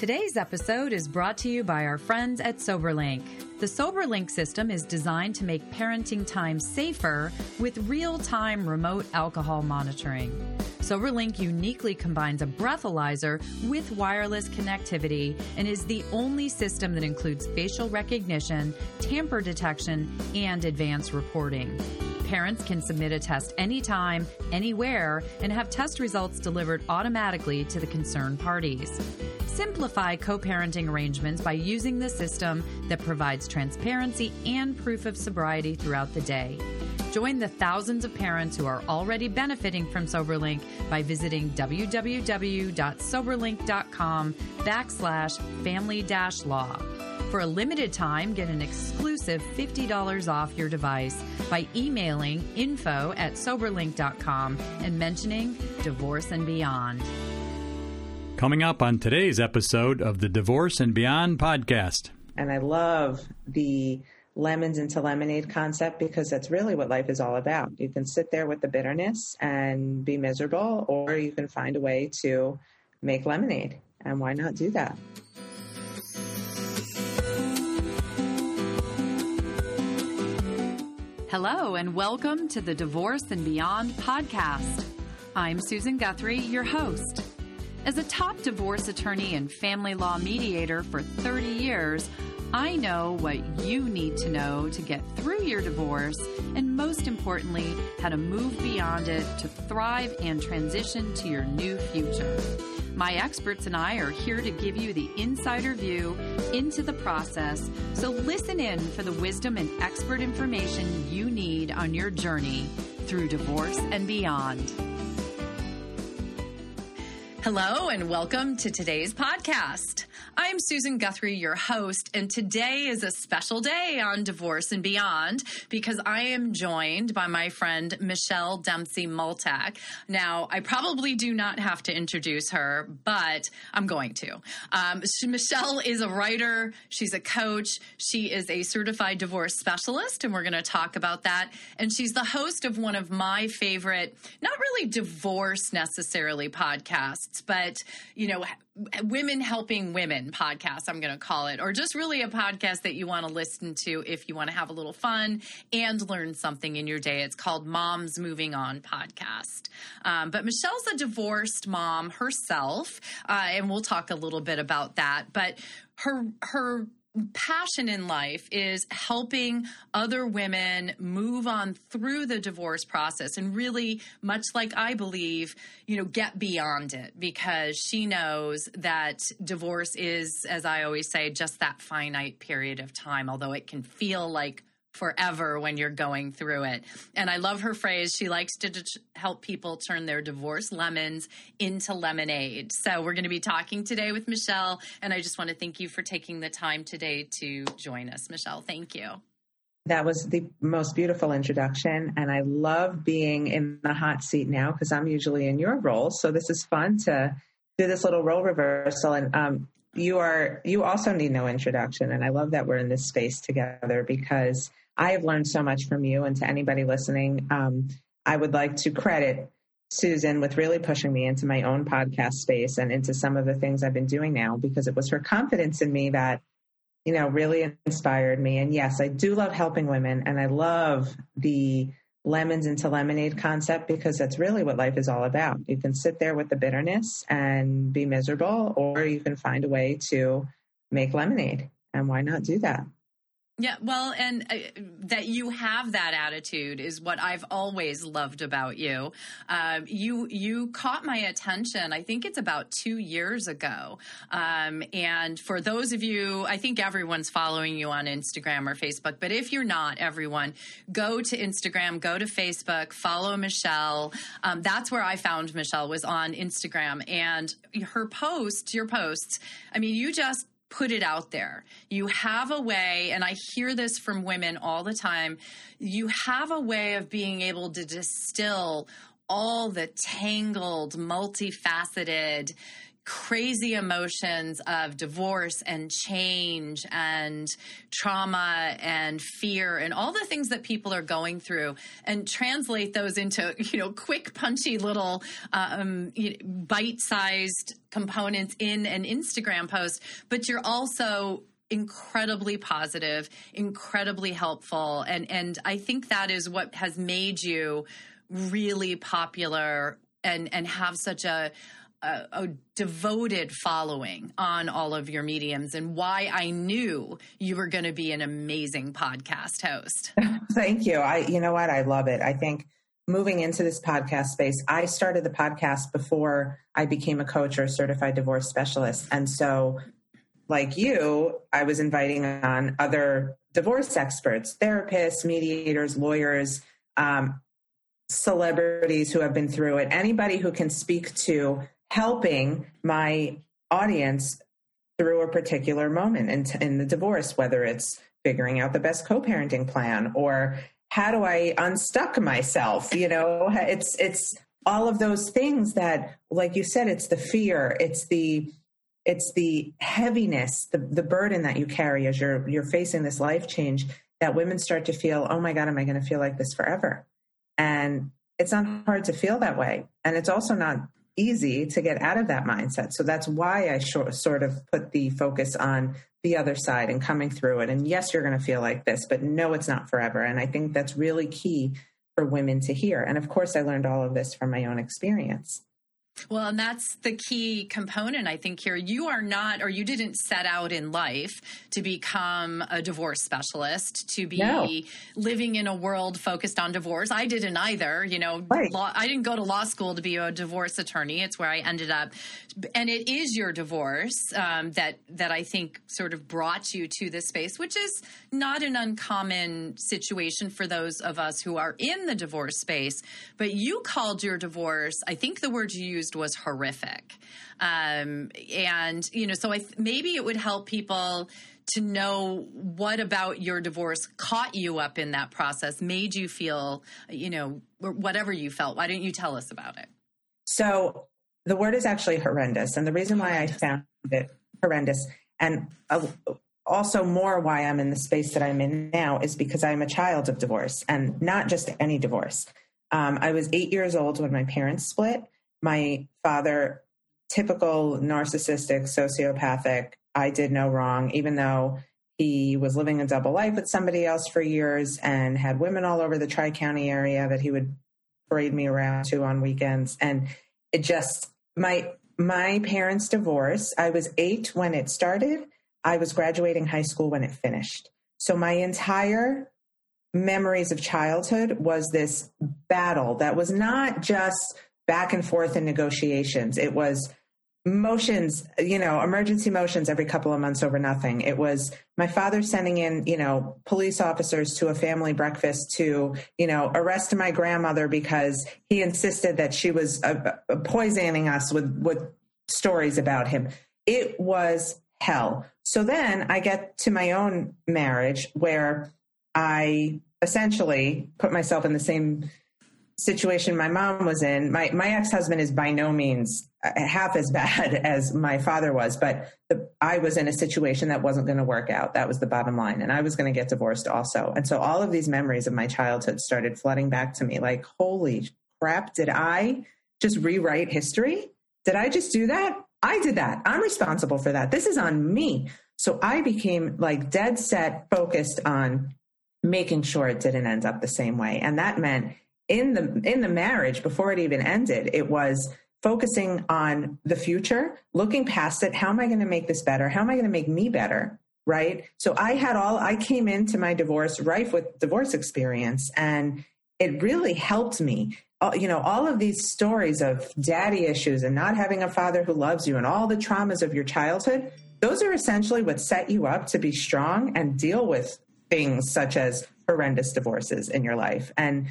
Today's episode is brought to you by our friends at SoberLink. The SoberLink system is designed to make parenting time safer with real time remote alcohol monitoring. SoberLink uniquely combines a breathalyzer with wireless connectivity and is the only system that includes facial recognition, tamper detection, and advanced reporting. Parents can submit a test anytime, anywhere, and have test results delivered automatically to the concerned parties. Simplify co parenting arrangements by using the system that provides transparency and proof of sobriety throughout the day. Join the thousands of parents who are already benefiting from SoberLink by visiting www.soberlink.com backslash family law. For a limited time, get an exclusive $50 off your device by emailing info at soberlink.com and mentioning divorce and beyond. Coming up on today's episode of the Divorce and Beyond podcast. And I love the lemons into lemonade concept because that's really what life is all about. You can sit there with the bitterness and be miserable, or you can find a way to make lemonade. And why not do that? Hello, and welcome to the Divorce and Beyond podcast. I'm Susan Guthrie, your host. As a top divorce attorney and family law mediator for 30 years, I know what you need to know to get through your divorce, and most importantly, how to move beyond it to thrive and transition to your new future. My experts and I are here to give you the insider view into the process, so listen in for the wisdom and expert information you need on your journey through divorce and beyond. Hello, and welcome to today's podcast. I'm Susan Guthrie, your host, and today is a special day on Divorce and Beyond because I am joined by my friend Michelle Dempsey Multack. Now, I probably do not have to introduce her, but I'm going to. Um, Michelle is a writer, she's a coach, she is a certified divorce specialist, and we're going to talk about that. And she's the host of one of my favorite, not really divorce necessarily podcasts, but, you know, women helping women podcast i'm going to call it or just really a podcast that you want to listen to if you want to have a little fun and learn something in your day. It's called moms moving on podcast. Um, but michelle's a divorced mom herself uh, and we'll talk a little bit about that but her her passion in life is helping other women move on through the divorce process and really much like I believe, you know, get beyond it because she knows that divorce is as I always say just that finite period of time although it can feel like forever when you're going through it. And I love her phrase. She likes to help people turn their divorce lemons into lemonade. So we're going to be talking today with Michelle. And I just want to thank you for taking the time today to join us, Michelle. Thank you. That was the most beautiful introduction. And I love being in the hot seat now because I'm usually in your role. So this is fun to do this little role reversal. And um, you are you also need no introduction and i love that we're in this space together because i have learned so much from you and to anybody listening. Um, i would like to credit susan with really pushing me into my own podcast space and into some of the things i've been doing now because it was her confidence in me that you know really inspired me. And yes i do love helping women and i love the lemons into lemonade concept because that's really what life is all about. You can sit there with the bitterness and be miserable, or you can find a way to make lemonade. And why not do that? Yeah, well, and uh, that you have that attitude is what I've always loved about you. Uh, you you caught my attention. I think it's about two years ago. Um, and for those of you, I think everyone's following you on Instagram or Facebook. But if you're not, everyone go to Instagram, go to Facebook, follow Michelle. Um, that's where I found Michelle was on Instagram, and her posts, your posts. I mean, you just put it out there. You have a way, and I hear this from women all the time, you have a way of being able to distill all the tangled, multifaceted, crazy emotions of divorce and change and trauma and fear and all the things that people are going through and translate those into, you know, quick, punchy little um, bite sized components in an Instagram post. But you're also incredibly positive, incredibly helpful. And, and I think that is what has made you really popular and, and have such a, a, a, devoted following on all of your mediums and why I knew you were going to be an amazing podcast host. Thank you. I you know what? I love it. I think moving into this podcast space, I started the podcast before I became a coach or a certified divorce specialist. And so like you, I was inviting on other divorce experts, therapists, mediators, lawyers, um, celebrities who have been through it, anybody who can speak to helping my audience through a particular moment in, in the divorce, whether it's figuring out the best co-parenting plan or how do I unstuck myself? You know, it's it's all of those things that, like you said, it's the fear, it's the it's the heaviness, the, the burden that you carry as you're you're facing this life change that women start to feel, oh my God, am I going to feel like this forever? And it's not hard to feel that way. And it's also not easy to get out of that mindset. So that's why I short, sort of put the focus on the other side and coming through it. And yes, you're going to feel like this, but no, it's not forever. And I think that's really key for women to hear. And of course, I learned all of this from my own experience. Well, and that's the key component, I think, here. You are not, or you didn't set out in life to become a divorce specialist, to be no. living in a world focused on divorce. I didn't either. You know, right. law, I didn't go to law school to be a divorce attorney. It's where I ended up. And it is your divorce um, that, that I think sort of brought you to this space, which is not an uncommon situation for those of us who are in the divorce space. But you called your divorce, I think the word you used was horrific. Um, and, you know, so I th- maybe it would help people to know what about your divorce caught you up in that process, made you feel, you know, whatever you felt. Why don't you tell us about it? So the word is actually horrendous. And the reason why I found it horrendous and uh, also more why I'm in the space that I'm in now is because I'm a child of divorce and not just any divorce. Um, I was eight years old when my parents split my father, typical narcissistic, sociopathic, I did no wrong, even though he was living a double life with somebody else for years and had women all over the Tri County area that he would parade me around to on weekends. And it just, my, my parents' divorce, I was eight when it started. I was graduating high school when it finished. So my entire memories of childhood was this battle that was not just back and forth in negotiations. It was motions, you know, emergency motions every couple of months over nothing. It was my father sending in, you know, police officers to a family breakfast to, you know, arrest my grandmother because he insisted that she was uh, uh, poisoning us with, with stories about him. It was hell. So then I get to my own marriage where I essentially put myself in the same situation my mom was in, my, my ex husband is by no means uh, half as bad as my father was, but the, I was in a situation that wasn't going to work out. That was the bottom line. And I was going to get divorced also. And so all of these memories of my childhood started flooding back to me like, holy crap, did I just rewrite history? Did I just do that? I did that. I'm responsible for that. This is on me. So I became like dead set focused on making sure it didn't end up the same way. And that meant in the in the marriage before it even ended it was focusing on the future looking past it. How am i going to make this better? How am i going to make me better? Right? So i had all i came into my divorce rife with divorce experience and it really helped me. Uh, you know all of these stories of daddy issues and not having a father who loves you and all the traumas of your childhood those are essentially what set you up to be strong and deal with things such as horrendous divorces in your life. And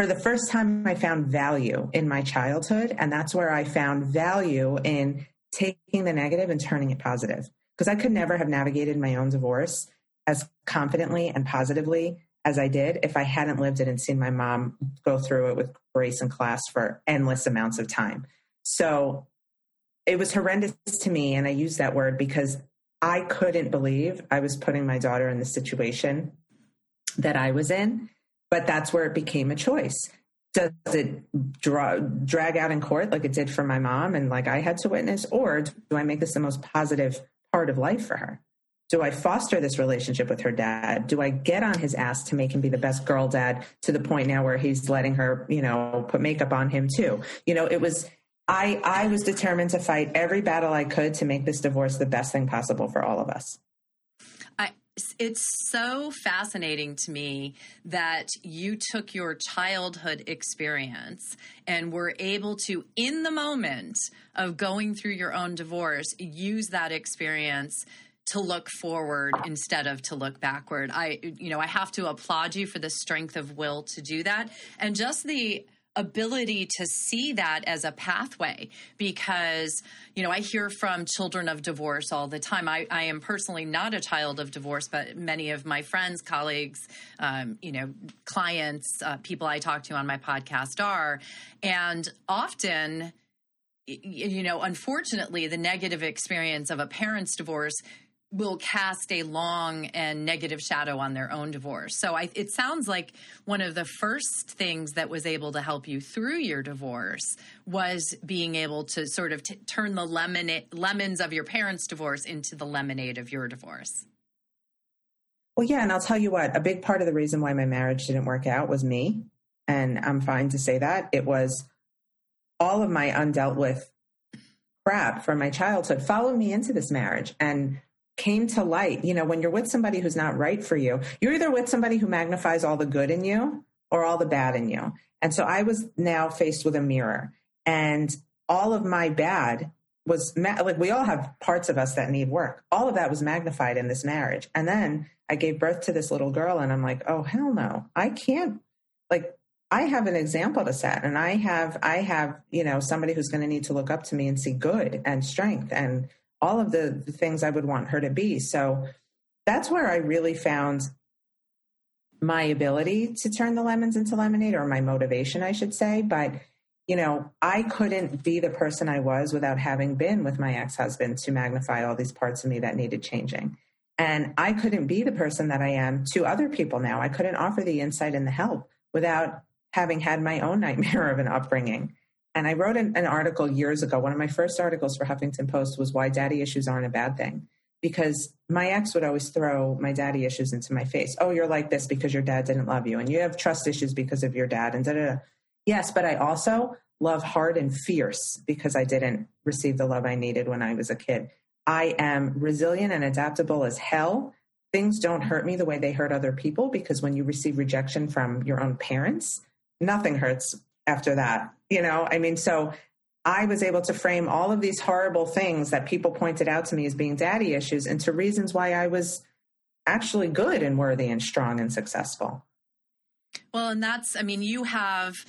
for the first time, I found value in my childhood. And that's where I found value in taking the negative and turning it positive. Because I could never have navigated my own divorce as confidently and positively as I did if I hadn't lived it and seen my mom go through it with grace and class for endless amounts of time. So it was horrendous to me. And I use that word because I couldn't believe I was putting my daughter in the situation that I was in. But that's where it became a choice. Does it draw, drag out in court like it did for my mom and like I had to witness? Or do I make this the most positive part of life for her? Do I foster this relationship with her dad? Do I get on his ass to make him be the best girl dad to the point now where he's letting her, you know, put makeup on him too? You know, it was I, I was determined to fight every battle I could to make this divorce the best thing possible for all of us. It's so fascinating to me that you took your childhood experience and were able to, in the moment of going through your own divorce, use that experience to look forward instead of to look backward. I, you know, I have to applaud you for the strength of will to do that and just the ability to see that as a pathway because you know i hear from children of divorce all the time. I, I am personally not a child of divorce but many of my friends colleagues um, you know clients uh, people i talk to on my podcast are. And often you know unfortunately the negative experience of a parent's divorce will cast a long and negative shadow on their own divorce. So I, it sounds like one of the first things that was able to help you through your divorce was being able to sort of t- turn the lemon lemons of your parents' divorce into the lemonade of your divorce. Well, yeah, and I'll tell you what, a big part of the reason why my marriage didn't work out was me. And I'm fine to say that. It was all of my undealt with crap from my childhood followed me into this marriage. And came to light. You know, when you're with somebody who's not right for you, you're either with somebody who magnifies all the good in you or all the bad in you. And so I was now faced with a mirror and all of my bad was ma- like we all have parts of us that need work. All of that was magnified in this marriage. And then I gave birth to this little girl and I'm like, "Oh hell no. I can't like I have an example to set and I have I have, you know, somebody who's going to need to look up to me and see good and strength and all of the, the things I would want her to be. So that's where I really found my ability to turn the lemons into lemonade or my motivation, I should say. But, you know, I couldn't be the person I was without having been with my ex husband to magnify all these parts of me that needed changing. And I couldn't be the person that I am to other people now. I couldn't offer the insight and the help without having had my own nightmare of an upbringing. And I wrote an, an, article years ago. One of my first articles for Huffington Post was why daddy issues aren't a bad thing. Because my ex would always throw my daddy issues into my face. Oh, you're like this because your dad didn't love you, and you have trust issues because of your dad, and da da da. Yes, but I also love hard and fierce because I didn't receive the love I needed when I was a kid. I am resilient and adaptable as hell. Things don't hurt me the way they hurt other people because when you receive rejection from your own parents, nothing hurts after that. You know, I mean, so I was able to frame all of these horrible things that people pointed out to me as being daddy issues into reasons why I was actually good and worthy and strong and successful. Well, and that's, I mean, you have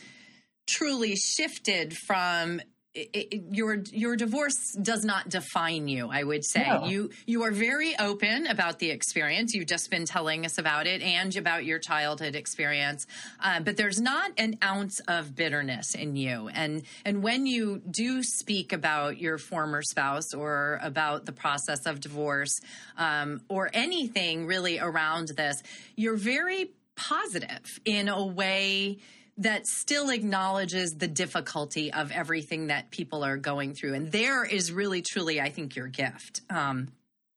truly shifted from it, it, your your divorce does not define you i would say. No. you you are very open about the experience. You've just been telling us about it and about your childhood experience. Uh, but there's not an ounce of bitterness in you. And and when you do speak about your former spouse or about the process of divorce um, or anything really around this you're very positive in a way that still acknowledges the difficulty of everything that people are going through. And there is really, truly, I think, your gift. Um,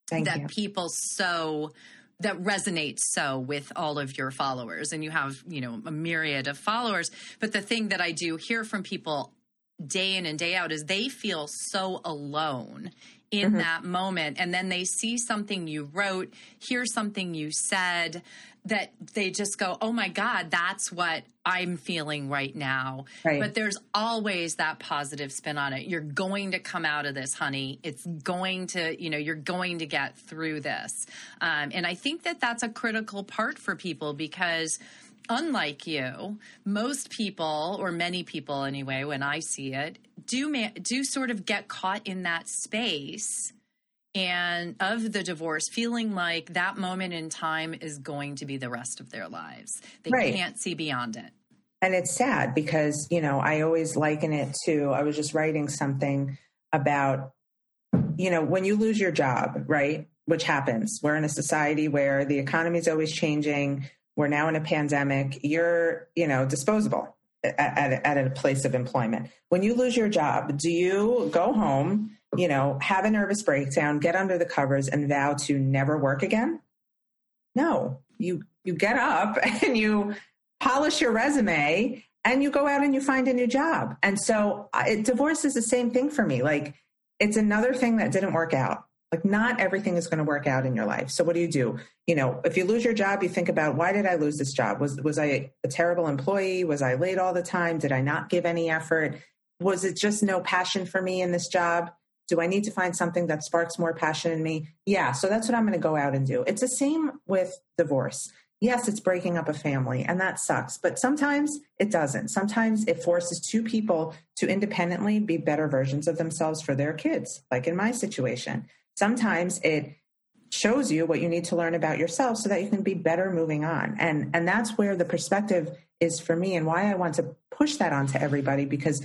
that you. people so that resonates so with all of your followers and you have you know a myriad of followers but the thing that i do hear from people day in and day out is they feel so alone in mm-hmm. that moment. And then they see something you wrote hear something you said that they just go oh my god that's what i'm feeling right now. Right. but there's always that positive spin on it. You're going to come out of this honey. It's going to you know you're going to get through this. Um, and i think that that's a critical part for people because unlike you, most people, or many people anyway, when I see it, do ma- do sort of get caught in that space and of the divorce feeling like that moment in time is going to be the rest of their lives. They right. can't see beyond it. And it's sad because, you know, I always liken it to I was just writing something about, you know, when you lose your job, right? Which happens. We're in a society where the economy is always changing. We're now in a pandemic. You're, you know, disposable at, at, at a place of employment. When you lose your job, do you go home, you know, have a nervous breakdown, get under the covers, and vow to never work again? No, you you get up and you polish your resume and you go out and you find a new job. And so uh, it, divorce is the same thing for me. Like it's another thing that didn't work out. Like not everything is going to work out in your life. So what do you do? You know, if you lose your job, you think about why did I lose this job? Was was I a terrible employee? Was I late all the time? Did I not give any effort? Was it just no passion for me in this job? Do I need to find something that sparks more passion in me? Yeah, so that's what I'm going to go out and do. It's the same with divorce yes, it's breaking up a family and that sucks, but sometimes it doesn't. Sometimes it forces two people to independently be better versions of themselves for their kids, like in my situation. Sometimes it shows you what you need to learn about yourself so that you can be better moving on. And and that's where the perspective is for me and why I want to push that onto everybody because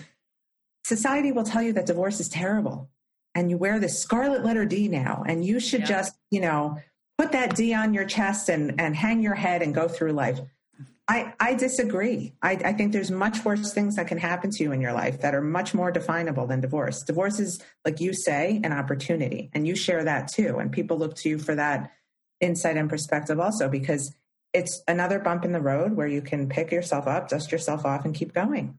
society will tell you that divorce is terrible and you wear this scarlet letter D now and you should yeah. just, you know, put that D on your chest and, and hang your head and go through life. I, I disagree. I, I think there's much worse things that can happen to you in your life that are much more definable than divorce. Divorce is, like you say, an opportunity, and you share that too. And people look to you for that insight and perspective also because it's another bump in the road where you can pick yourself up, dust yourself off, and keep going.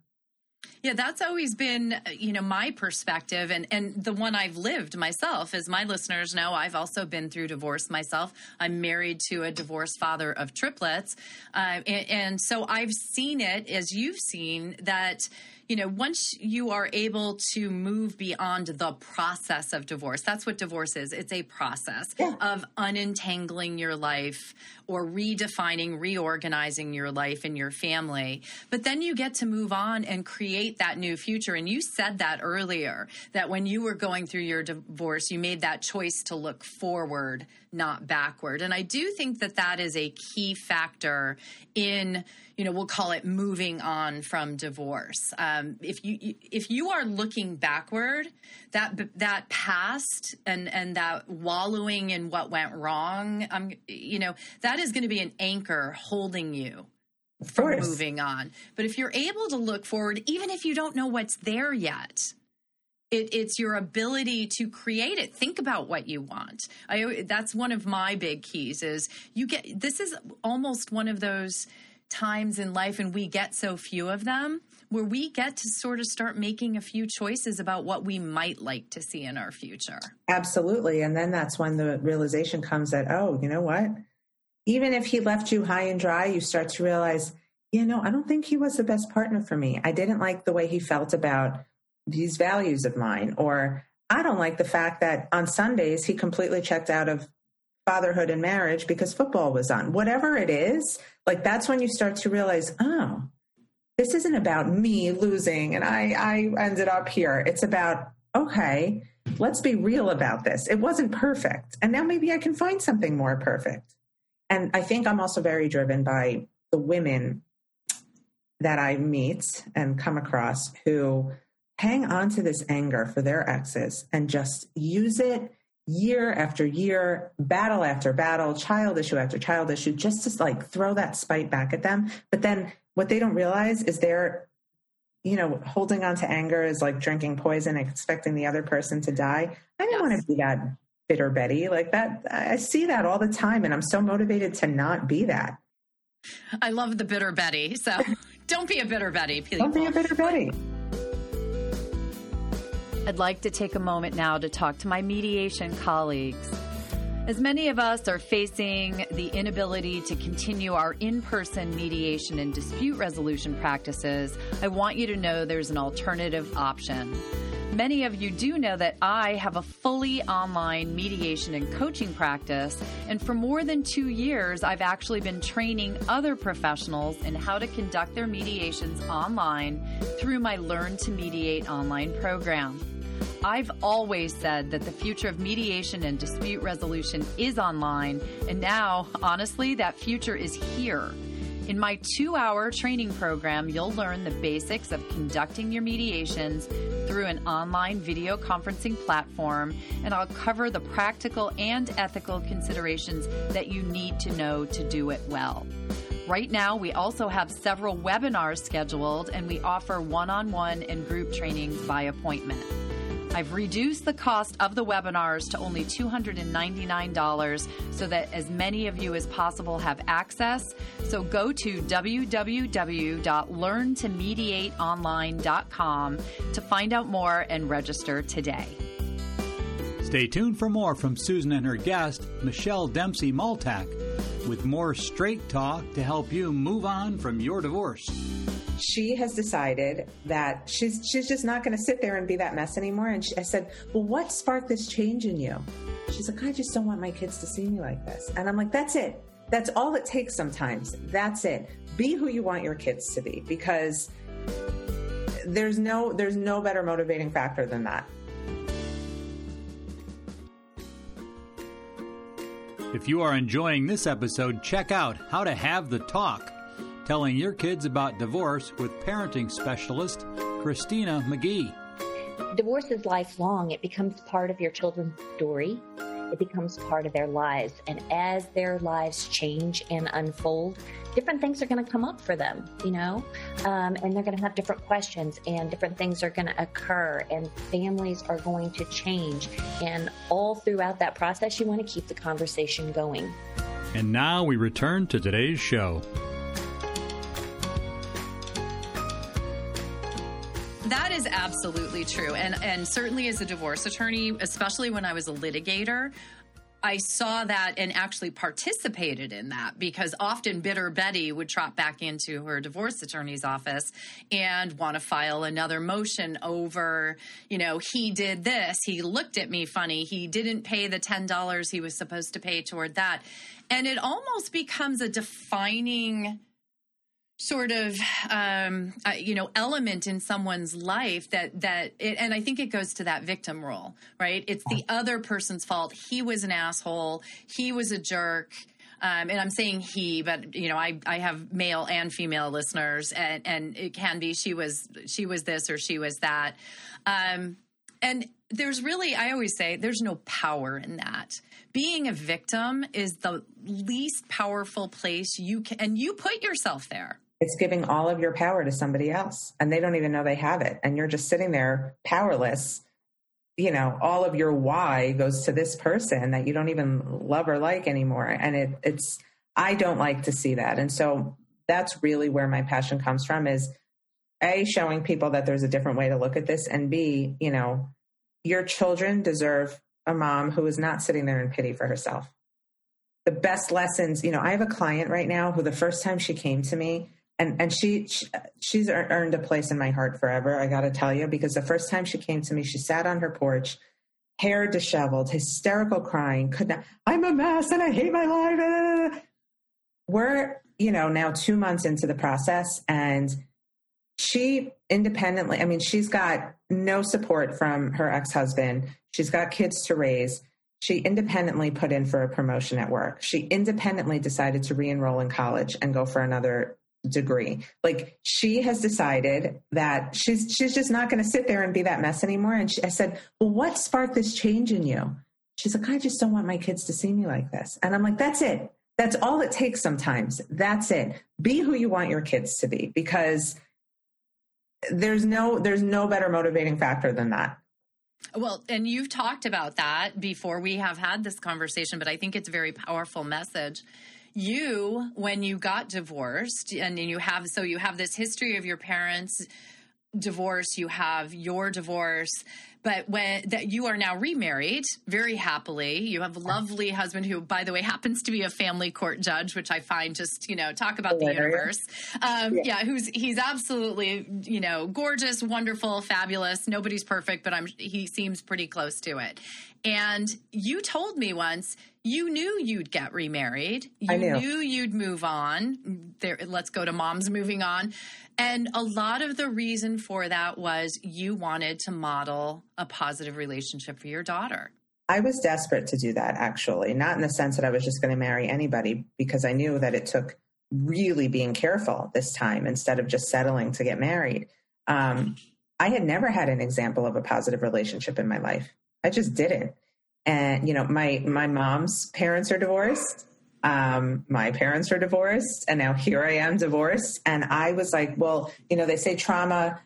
Yeah, that's always been, you know, my perspective and, and the one I've lived myself. As my listeners know, I've also been through divorce myself. I'm married to a divorced father of triplets. Uh, and, and so I've seen it, as you've seen, that you know, once you are able to move beyond the process of divorce, that's what divorce is. It's a process yeah. of unentangling your life or redefining, reorganizing your life and your family. But then you get to move on and create that new future. And you said that earlier that when you were going through your divorce, you made that choice to look forward, not backward. And I do think that that is a key factor in, you know, we'll call it moving on from divorce. Um, if you if you are looking backward, that that past and and that wallowing in what went wrong, um, you know, that is going to be an anchor holding you from moving on. But if you're able to look forward, even if you don't know what's there yet, it, it's your ability to create it. Think about what you want. I, that's one of my big keys. Is you get this is almost one of those times in life, and we get so few of them, where we get to sort of start making a few choices about what we might like to see in our future. Absolutely, and then that's when the realization comes that oh, you know what? Even if he left you high and dry, you start to realize, you know, I don't think he was the best partner for me. I didn't like the way he felt about these values of mine or I don't like the fact that on Sundays he completely checked out of fatherhood and marriage because football was on. Whatever it is, like that's when you start to realize, oh, this isn't about me losing and I, I ended up here. It's about, okay, let's be real about this. It wasn't perfect. And now maybe I can find something more perfect. And I think I'm also very driven by the women that I meet and come across who hang on to this anger for their exes and just use it year after year, battle after battle, child issue after child issue, just to like throw that spite back at them. But then what they don't realize is they're, you know, holding on to anger is like drinking poison and expecting the other person to die. I don't yes. want to be that bitter Betty like that. I see that all the time and I'm so motivated to not be that. I love the bitter Betty. So don't be a bitter Betty. People. Don't be a bitter Betty. I'd like to take a moment now to talk to my mediation colleagues. As many of us are facing the inability to continue our in person mediation and dispute resolution practices, I want you to know there's an alternative option. Many of you do know that I have a fully online mediation and coaching practice, and for more than two years, I've actually been training other professionals in how to conduct their mediations online through my Learn to Mediate online program. I've always said that the future of mediation and dispute resolution is online, and now, honestly, that future is here. In my two hour training program, you'll learn the basics of conducting your mediations through an online video conferencing platform, and I'll cover the practical and ethical considerations that you need to know to do it well. Right now, we also have several webinars scheduled, and we offer one on one and group trainings by appointment. I've reduced the cost of the webinars to only $299 so that as many of you as possible have access. So go to www.learntomediateonline.com to find out more and register today. Stay tuned for more from Susan and her guest, Michelle Dempsey Multack, with more straight talk to help you move on from your divorce she has decided that she's she's just not going to sit there and be that mess anymore. And she, I said, "Well, what sparked this change in you?" She's like, "I just don't want my kids to see me like this." And I'm like, "That's it. That's all it takes. Sometimes that's it. Be who you want your kids to be, because there's no there's no better motivating factor than that." If you are enjoying this episode, check out How to Have the Talk telling your kids about divorce with parenting specialist Christina McGhee. Divorce is lifelong, it becomes part of your children's story. It becomes part of their lives. And as their lives change and unfold, different things are going to come up for them, you know, um, and they're going to have different questions and different things are going to occur and families are going to change. And all throughout that process, you want to keep the conversation going. And now we return to today's show. Absolutely true. And and certainly as a divorce attorney, especially when I was a litigator, I saw that and actually participated in that because often bitter Betty would trot back into her divorce attorney's office and want to file another motion over, you know, he did this, he looked at me funny, he didn't pay the $10 he was supposed to pay toward that. And it almost becomes a defining sort of um, uh, you know element in someone's life that that it, and I think it goes to that victim role, right? It's the other person's fault. He was an asshole. He was a jerk. Um, and I'm saying he, but you know, I, I have male and female listeners, and, and it can be she was she was this or she was that, um, and there's really I always say there's no power in that. Being a victim is the least powerful place you can, and you put yourself there it's giving all of your power to somebody else and they don't even know they have it and you're just sitting there powerless. You know all of your why goes to this person that you don't even love or like anymore and it, it's i don't like to see that and so that's really where my passion comes from is a showing people that there's a different way to look at this and b you know your children deserve a mom who is not sitting there in pity for herself. The best lessons you know i have a client right now who the first time she came to me and and she, she she's earned a place in my heart forever. I got to tell you because the first time she came to me, she sat on her porch, hair disheveled, hysterical, crying. Could not. I'm a mess and I hate my life. We're you know now two months into the process and she independently i mean she's got no support from her ex-husband she's got kids to raise she independently put in for a promotion at work she independently decided to re-enroll in college and go for another degree. Like she has decided that she's she's just not going to sit there and be that mess anymore. And she, I said, "Well, what sparked this change in you?" She's like, "I just don't want my kids to see me like this." And I'm like, "That's it. That's all it takes. Sometimes that's it. Be who you want your kids to be because." There's no there's no better motivating factor than that. Well, and you've talked about that before we have had this conversation, but I think it's a very powerful message you when you got divorced and you have so you have this history of your parents divorce you have your divorce but when that you are now remarried very happily. You have a lovely husband who by the way happens to be a family court judge which i find just you know talk about the universe. Um, yeah. yeah who's he's absolutely you know gorgeous wonderful fabulous. Nobody's perfect but i'm he seems pretty close to it. And you told me once you knew you'd get remarried. You knew. knew. you'd move on. There, let's go to mom's moving on. And a lot of the reason for that was you wanted to model a positive relationship for your daughter. I was desperate to do that, actually, not in the sense that I was just going to marry anybody, because I knew that it took really being careful this time instead of just settling to get married. Um, I had never had an example of a positive relationship in my life. I just didn't. And you know, my my mom's parents are divorced. Um, my parents are divorced, and now here I am divorced. And I was like, well, you know, they say trauma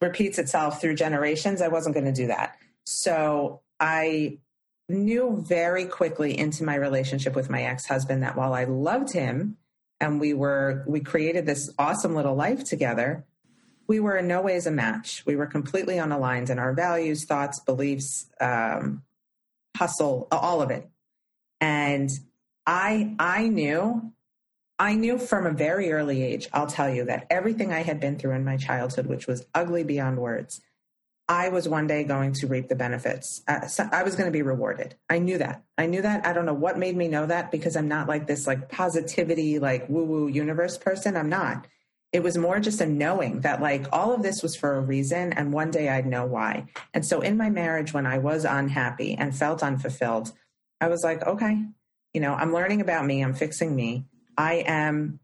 repeats itself through generations. I wasn't going to do that. So I knew very quickly into my relationship with my ex-husband that while I loved him and we were we created this awesome little life together, we were in no ways a match. We were completely unaligned in our values, thoughts, beliefs, um, hustle, all of it. And I I knew I knew from a very early age, I'll tell you that everything I had been through in my childhood, which was ugly beyond words, I was one day going to reap the benefits. Uh, so I was going to be rewarded. I knew that. I knew that. I don't know what made me know that because I'm not like this like positivity, like woo woo universe person. I'm not. It was more just a knowing that like all of this was for a reason and one day I'd know why. And so in my marriage, when I was unhappy and felt unfulfilled, I was like, okay, you know, I'm learning about me. I'm fixing me. I am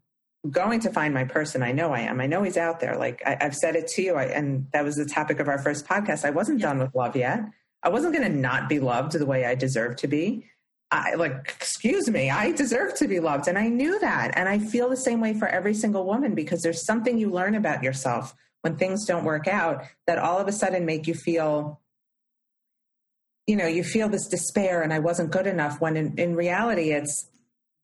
going to find my person. I know I am. I know he's out there. Like I, have said it to you, I, and that was the topic of our first podcast. I wasn't yeah. done with love yet. I wasn't going to not be loved the way I deserve to be. I like, excuse me, I deserve to be loved. And I knew that. And I feel the same way for every single woman because there's something you learn about yourself when things don't work out that all of a sudden make you feel you know you feel this despair and i wasn't good enough when in, in reality it's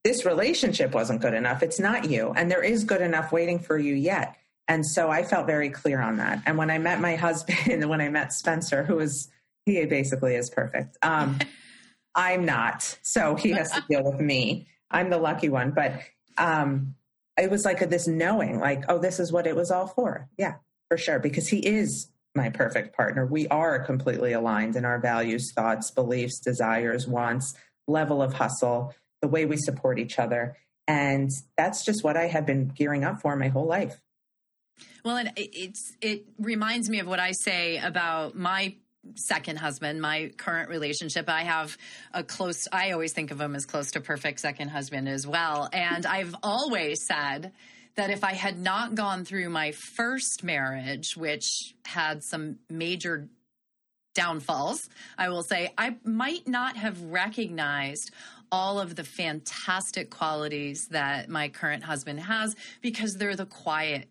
this relationship wasn't good enough. It's not you. And there is good enough waiting for you yet. And so I felt very clear on that. And when I met my husband, when I met Spencer, who was, he basically is perfect. Um, I'm not. So he has to deal with me. I'm the lucky one. But um, it was like a, this knowing, like, oh, this is what it was all for. Yeah, for sure. Because he is my perfect partner. We are completely aligned in our values, thoughts, beliefs, desires, wants, level of hustle the way we support each other. And that's just what I have been gearing up for my whole life. Well, it, it's it reminds me of what I say about my second husband, my current relationship. I have a close, I always think of him as close to perfect second husband as well. And I've always said that if I had not gone through my first marriage, which had some major downfalls, I will say, I might not have recognized all of the fantastic qualities that my current husband has because they're the quiet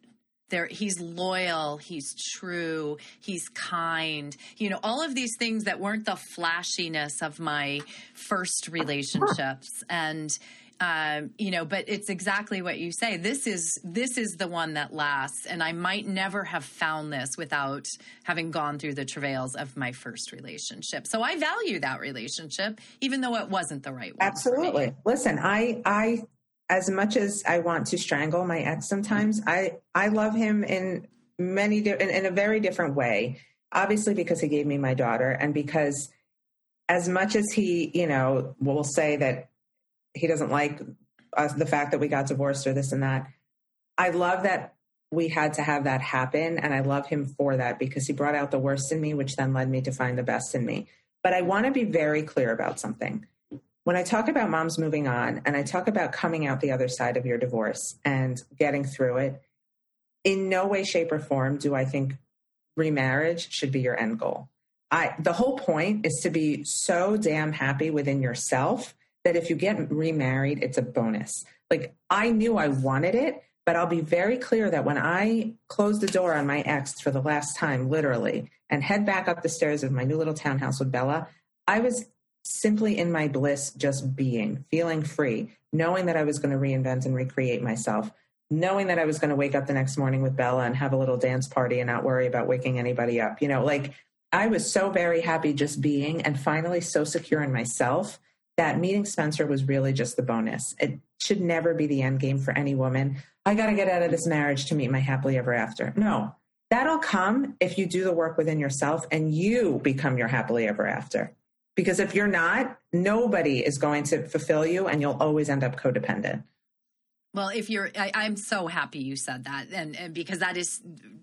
there he's loyal he's true he's kind. You know all of these things that weren't the flashiness of my first relationships. And um, you know but it's exactly what you say. This is this is the one that lasts. And i might never have found this without having gone through the travails of my first relationship. So i value that relationship even though it wasn't the right one absolutely. Listen i i as much as i want to strangle my ex sometimes i i love him in many in, in a very different way obviously because he gave me my daughter and because as much as he you know will say that he doesn't like us, the fact that we got divorced or this and that. I love that we had to have that happen. And I love him for that because he brought out the worst in me, which then led me to find the best in me. But I want to be very clear about something. When I talk about moms moving on and I talk about coming out the other side of your divorce and getting through it, in no way, shape, or form do I think remarriage should be your end goal. I, the whole point is to be so damn happy within yourself that if you get remarried, it's a bonus. Like I knew I wanted it, but I'll be very clear that when I close the door on my ex for the last time, literally, and head back up the stairs of my new little townhouse with Bella, I was simply in my bliss, just being, feeling free, knowing that I was going to reinvent and recreate myself, knowing that I was going to wake up the next morning with Bella and have a little dance party and not worry about waking anybody up. You know, like I was so very happy just being and finally so secure in myself that meeting Spencer was really just the bonus. It should never be the end game for any woman. I got to get out of this marriage to meet my happily ever after. No, that'll come if you do the work within yourself and you become your happily ever after. Because if you're not, nobody is going to fulfill you and you'll always end up codependent. Well, if you're, I, am so happy you said that, and, and, because that is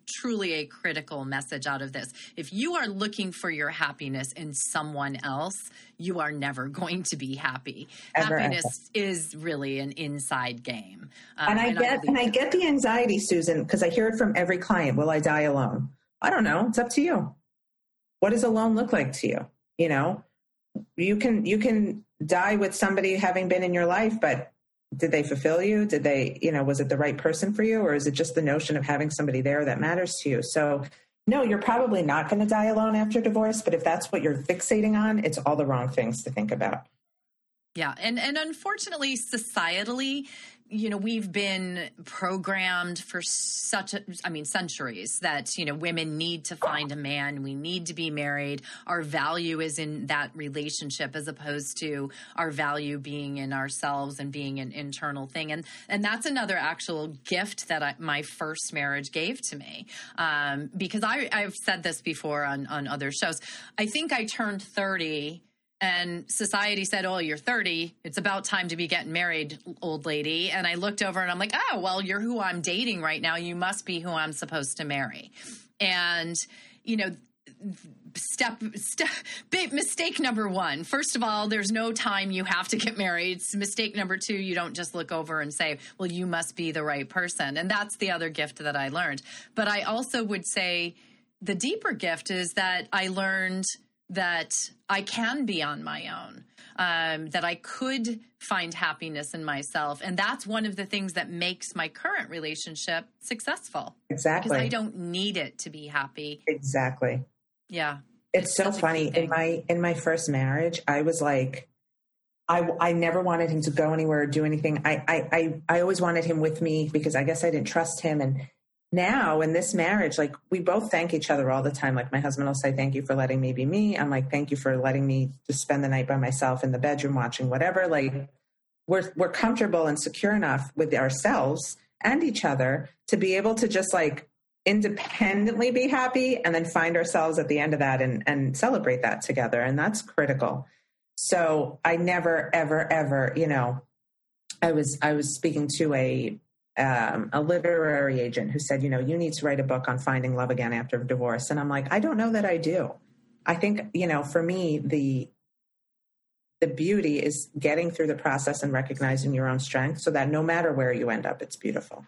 truly a critical message out of this. If you are looking for your happiness in someone else, you are never going to be happy. Ever, happiness ever. is really an inside game. Um, and I and get, I and I get the anxiety, Susan, because I hear it from every client. Will I die alone? I don't know. It's up to you. What does alone look like to you? You know, you can you can die with somebody having been in your life, but did they fulfill you? Did they, you know, was it the right person for you? Or is it just the notion of having somebody there that matters to you? So, no, you're probably not going to die alone after divorce, but if that's what you're fixating on, it's all the wrong things to think about. Yeah, and and unfortunately, societally, you know we've been programmed for such a, i mean centuries that you know women need to find a man. We need to be married. Our value is in that relationship as opposed to our value being in ourselves and being an internal thing. And and that's another actual gift that I, my first marriage gave to me. Um, because I, i've said this before on on other shows. I think i turned 30 and society said, Oh, you're 30. It's about time to be getting married, old lady. And I looked over and I'm like, Oh, well, you're who I'm dating right now. You must be who I'm supposed to marry. And, you know, step step mistake number one first of all there's no time you have to get married mistake number two you don't just look over and say well you must be the right person and that's the other gift that i learned but i also would say the deeper gift is that i learned that I can be on my own, um, that I could find happiness in myself. And that's one of the things that makes my current relationship successful. Exactly. Because I don't need it to be happy. Exactly. Yeah. It's, it's so funny. In my in my first marriage, I was like, I, I never wanted him to go anywhere or do anything. I, I, I, I always wanted him with me because I guess I didn't trust him. And now in this marriage, like we both thank each other all the time. Like my husband will say, Thank you for letting me be me. I'm like, Thank you for letting me just spend the night by myself in the bedroom watching whatever. Like we're we're comfortable and secure enough with ourselves and each other to be able to just like independently be happy and then find ourselves at the end of that and, and celebrate that together. And that's critical. So I never, ever, ever, you know, I was I was speaking to a um, a literary agent who said, you know, you need to write a book on finding love again after divorce. And I'm like, I don't know that I do. I think, you know, for me, the the beauty is getting through the process and recognizing your own strength so that no matter where you end up, it's beautiful.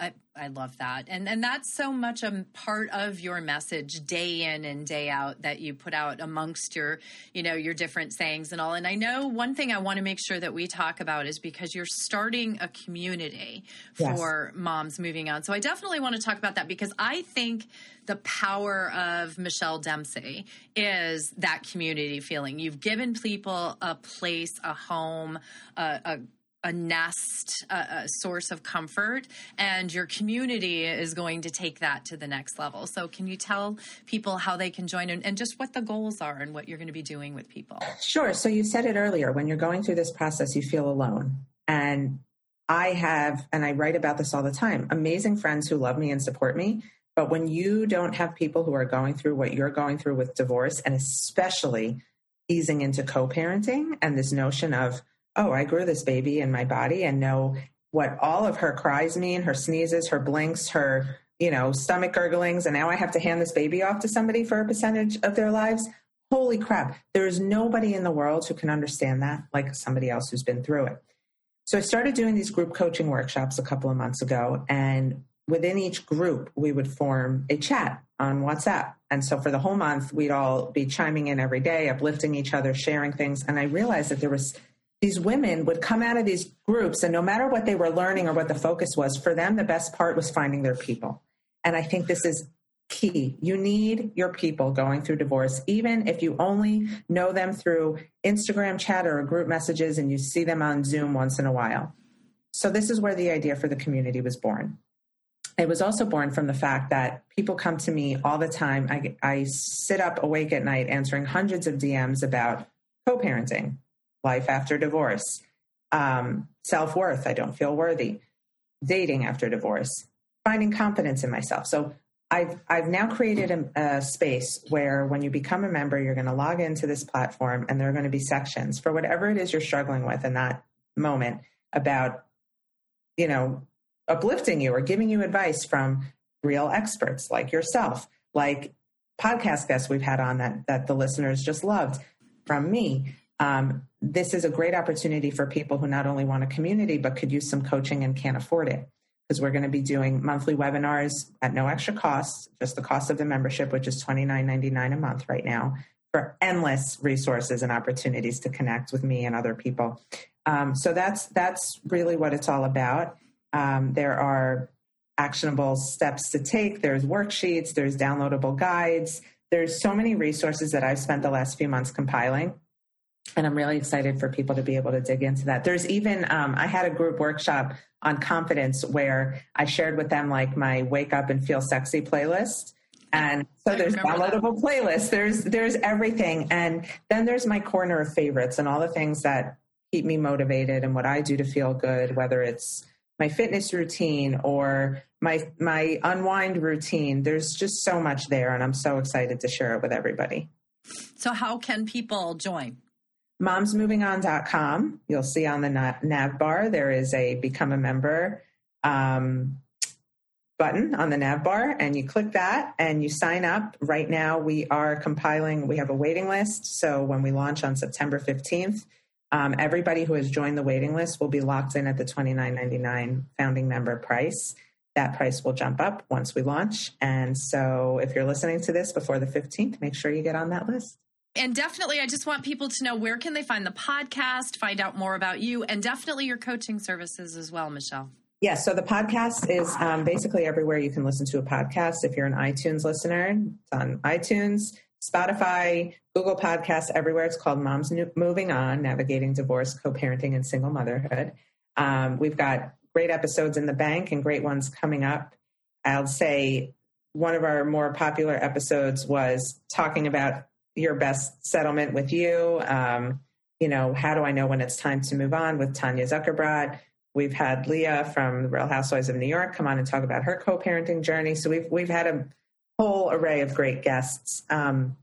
I, I love that. And and that's so much a part of your message day in and day out that you put out amongst your, you know, your different sayings and all. And I know one thing I want to make sure that we talk about is because you're starting a community yes. for moms moving on. So I definitely want to talk about that because I think the power of Michelle Dempsey is that community feeling. You've given people a place, a home, a, a a nest, a, a, source of comfort, and your community is going to take that to the next level. So, can you tell people how they can join and, and, just what the goals are and what you're going to be doing with people? Sure. So, you said it earlier when you're going through this process, you feel alone. And I have, and I write about this all the time, amazing friends who love me and support me. But when you don't have people who are going through what you're going through with divorce, and especially easing into co parenting and this notion of, oh, I grew this baby in my body and know what all of her cries mean, her sneezes, her blinks, her, you know, stomach gurglings, and now I have to hand this baby off to somebody for a percentage of their lives. Holy crap. There is nobody in the world who can understand that like somebody else who's been through it. So I started doing these group coaching workshops a couple of months ago, and within each group, we would form a chat on WhatsApp. And so for the whole month, we'd all be chiming in every day, uplifting each other, sharing things. And I realized that there was these women would come out of these groups and no matter what they were learning or what the focus was for them the best part was finding their people. And i think this is key. You need your people going through divorce even if you only know them through instagram chat or group messages and you see them on zoom once in a while. So this is where the idea for the community was born. It was also born from the fact that people come to me all the time. I, I sit up awake at night answering hundreds of dms about co-parenting life after divorce, um, self worth, I don't feel worthy, dating after divorce, finding confidence in myself. So I've, I've now created a, a space where when you become a member, you're going to log into this platform and there are going to be sections for whatever it is you're struggling with in that moment about you know, uplifting you or giving you advice from real experts like yourself, like podcast guests we've had on that that the listeners just loved from me. Um, this is a great opportunity for people who not only want a community but could use some coaching and can't afford it because we're going to be doing monthly webinars at no extra cost, just the cost of the membership, which is twenty nine ninety nine a month right now, for endless resources and opportunities to connect with me and other people. Um, so that's that's really what it's all about. Um, there are actionable steps to take. There's worksheets. There's downloadable guides. There's so many resources that I've spent the last few months compiling. And I'm really excited for people to be able to dig into that. There's even, um, I had a group workshop on confidence where I shared with them like my wake up and feel sexy playlist. And so there's downloadable that. playlists. There's there's everything. And then there's my corner of favorites and all the things that keep me motivated and what I do to feel good, whether it's my fitness routine or my my unwind routine. There's just so much there and I'm so excited to share it with everybody. So how can people join? momsmovingon.com. You'll see on the nav bar there is a become a member um, button on the nav bar, and you click that and you sign up. Right now, we are compiling, we have a waiting list. So when we launch on September 15th, um, everybody who has joined the waiting list will be locked in at the $29.99 founding member price. That price will jump up once we launch. And so if you're listening to this before the 15th, make sure you get on that list. And definitely, I just want people to know where can they find the podcast, find out more about you, and definitely your coaching services as well, Michelle. Yeah, so the podcast is um, basically everywhere you can listen to a podcast. If you're an iTunes listener, it's on iTunes, Spotify, Google Podcasts, everywhere. It's called Moms Moving On Navigating Divorce, Co parenting, and Single Motherhood. Um, we've got great episodes in the bank and great ones coming up. I'll say one of our more popular episodes was talking about your best settlement with you. Um, you know, how do I know when it's time to move on with Tanya Zuckerbrot? We've had Leah from the Real Housewives of New York come on and talk about her co-parenting journey. So we've we've had a whole array of great guests. Um,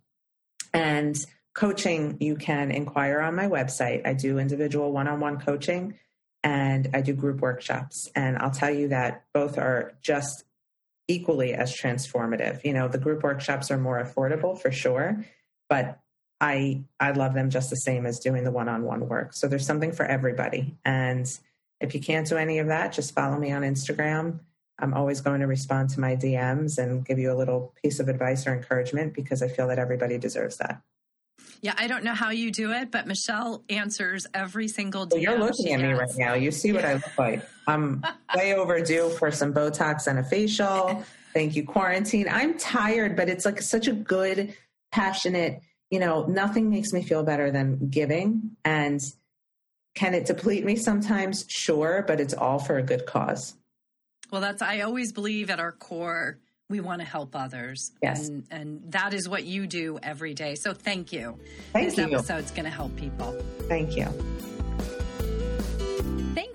and coaching, you can inquire on my website. I do individual one-on-one coaching and I do group workshops. And I'll tell you that both are just equally as transformative. You know, the group workshops are more affordable for sure but I I love them just the same as doing the one-on-one work. So there's something for everybody. And if you can't do any of that, just follow me on Instagram. I'm always going to respond to my DMs and give you a little piece of advice or encouragement because I feel that everybody deserves that. Yeah, I don't know how you do it, but Michelle answers every single DM. you're looking at me right now. You see what I look like. I'm way overdue for some Botox and a facial. Thank you, quarantine. I'm tired, but it's like such a good passionate, you know, nothing makes me feel better than giving. And can it deplete me sometimes? Sure, but it's all for a good cause. Well, that's, I always believe at our core, we want to help others. Yes. And, and that is what you do every day. So thank you. Thank this you. episode's going to help people. Thank you.